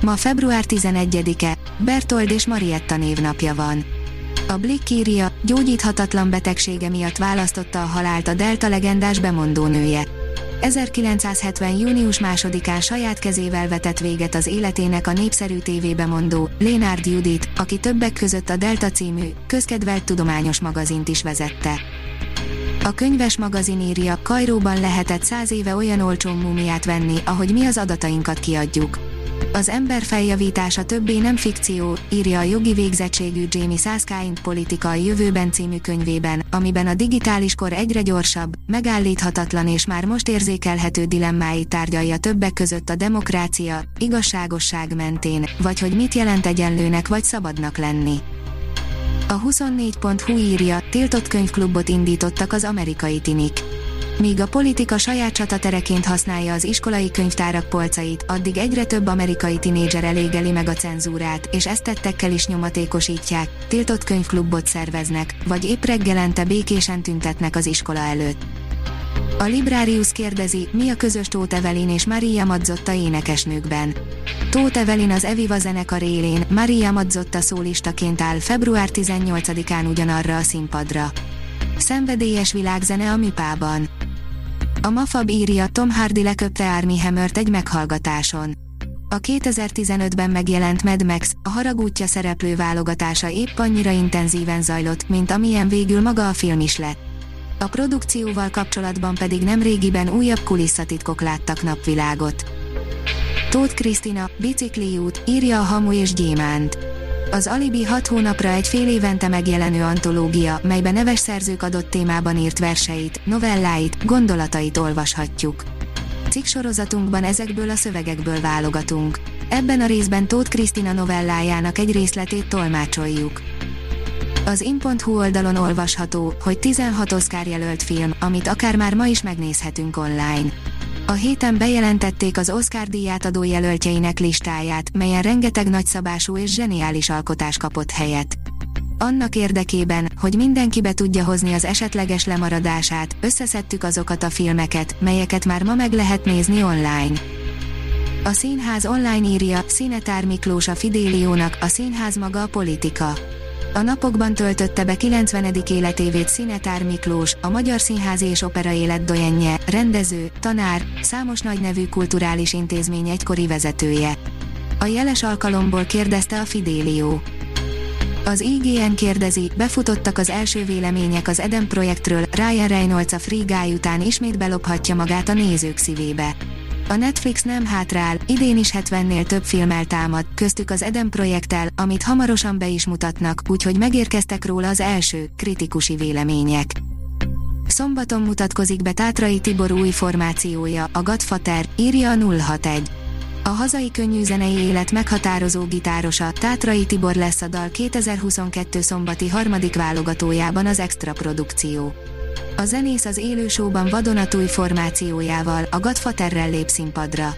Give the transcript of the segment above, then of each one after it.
Ma február 11-e, Bertold és Marietta névnapja van. A Blick írja, gyógyíthatatlan betegsége miatt választotta a halált a Delta legendás bemondónője. 1970. június másodikán saját kezével vetett véget az életének a népszerű tévébemondó, Lénárd Judit, aki többek között a Delta című, közkedvelt tudományos magazint is vezette. A könyves magazin írja, Kajróban lehetett száz éve olyan olcsó múmiát venni, ahogy mi az adatainkat kiadjuk. Az ember feljavítása többé nem fikció, írja a jogi végzettségű Jamie Saskind Politika a jövőben című könyvében, amiben a digitális kor egyre gyorsabb, megállíthatatlan és már most érzékelhető dilemmáit tárgyalja többek között a demokrácia, igazságosság mentén, vagy hogy mit jelent egyenlőnek vagy szabadnak lenni. A 24.hu írja, tiltott könyvklubot indítottak az amerikai tinik. Míg a politika saját csatatereként használja az iskolai könyvtárak polcait, addig egyre több amerikai tinédzser elégeli meg a cenzúrát, és ezt tettekkel is nyomatékosítják, tiltott könyvklubot szerveznek, vagy épp reggelente békésen tüntetnek az iskola előtt. A Librarius kérdezi, mi a közös Tóth Evelin és Maria Mazzotta énekesnőkben. Tóth Evelin az Eviva zenekar élén, Maria Mazzotta szólistaként áll február 18-án ugyanarra a színpadra. Szenvedélyes világzene a Mipában. A Mafab írja, Tom Hardy leköpte Army Hammert egy meghallgatáson. A 2015-ben megjelent Mad Max, a haragútja szereplő válogatása épp annyira intenzíven zajlott, mint amilyen végül maga a film is lett. A produkcióval kapcsolatban pedig nem régiben újabb kulisszatitkok láttak napvilágot. Tóth Krisztina, út, írja a Hamu és Gyémánt. Az Alibi 6 hónapra egy fél évente megjelenő antológia, melyben neves szerzők adott témában írt verseit, novelláit, gondolatait olvashatjuk. Cikksorozatunkban ezekből a szövegekből válogatunk. Ebben a részben Tóth Krisztina novellájának egy részletét tolmácsoljuk. Az in.hu oldalon olvasható, hogy 16 Oscar jelölt film, amit akár már ma is megnézhetünk online. A héten bejelentették az Oscar díját adó jelöltjeinek listáját, melyen rengeteg nagyszabású és zseniális alkotás kapott helyet. Annak érdekében, hogy mindenki be tudja hozni az esetleges lemaradását, összeszedtük azokat a filmeket, melyeket már ma meg lehet nézni online. A színház online írja, Színetár Miklós a Fidéliónak, a színház maga a politika. A napokban töltötte be 90. életévét Szinetár Miklós, a Magyar Színház és Opera élet dojenje, rendező, tanár, számos nagy nevű kulturális intézmény egykori vezetője. A jeles alkalomból kérdezte a Fidélió. Az IGN kérdezi, befutottak az első vélemények az Eden projektről, Ryan Reynolds a Free Guy után ismét belophatja magát a nézők szívébe. A Netflix nem hátrál, idén is 70-nél több filmmel támad, köztük az Eden projekttel, amit hamarosan be is mutatnak, úgyhogy megérkeztek róla az első, kritikusi vélemények. Szombaton mutatkozik be Tátrai Tibor új formációja, a Godfather, írja a 061. A hazai könnyűzenei élet meghatározó gitárosa, Tátrai Tibor lesz a dal 2022 szombati harmadik válogatójában az extra produkció. A zenész az élő showban vadonatúj formációjával, a Godfatherrel lép színpadra.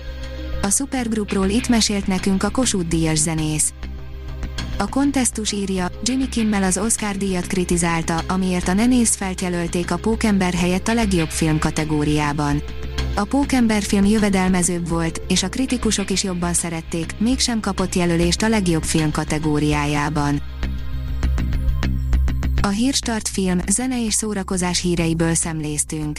A Supergroupról itt mesélt nekünk a Kossuth Díjas zenész. A kontesztus írja, Jimmy Kimmel az Oscar díjat kritizálta, amiért a nenész feltjelölték a Pókember helyett a legjobb film kategóriában. A Pókember film jövedelmezőbb volt, és a kritikusok is jobban szerették, mégsem kapott jelölést a legjobb film kategóriájában. A Hírstart film, zene és szórakozás híreiből szemléztünk.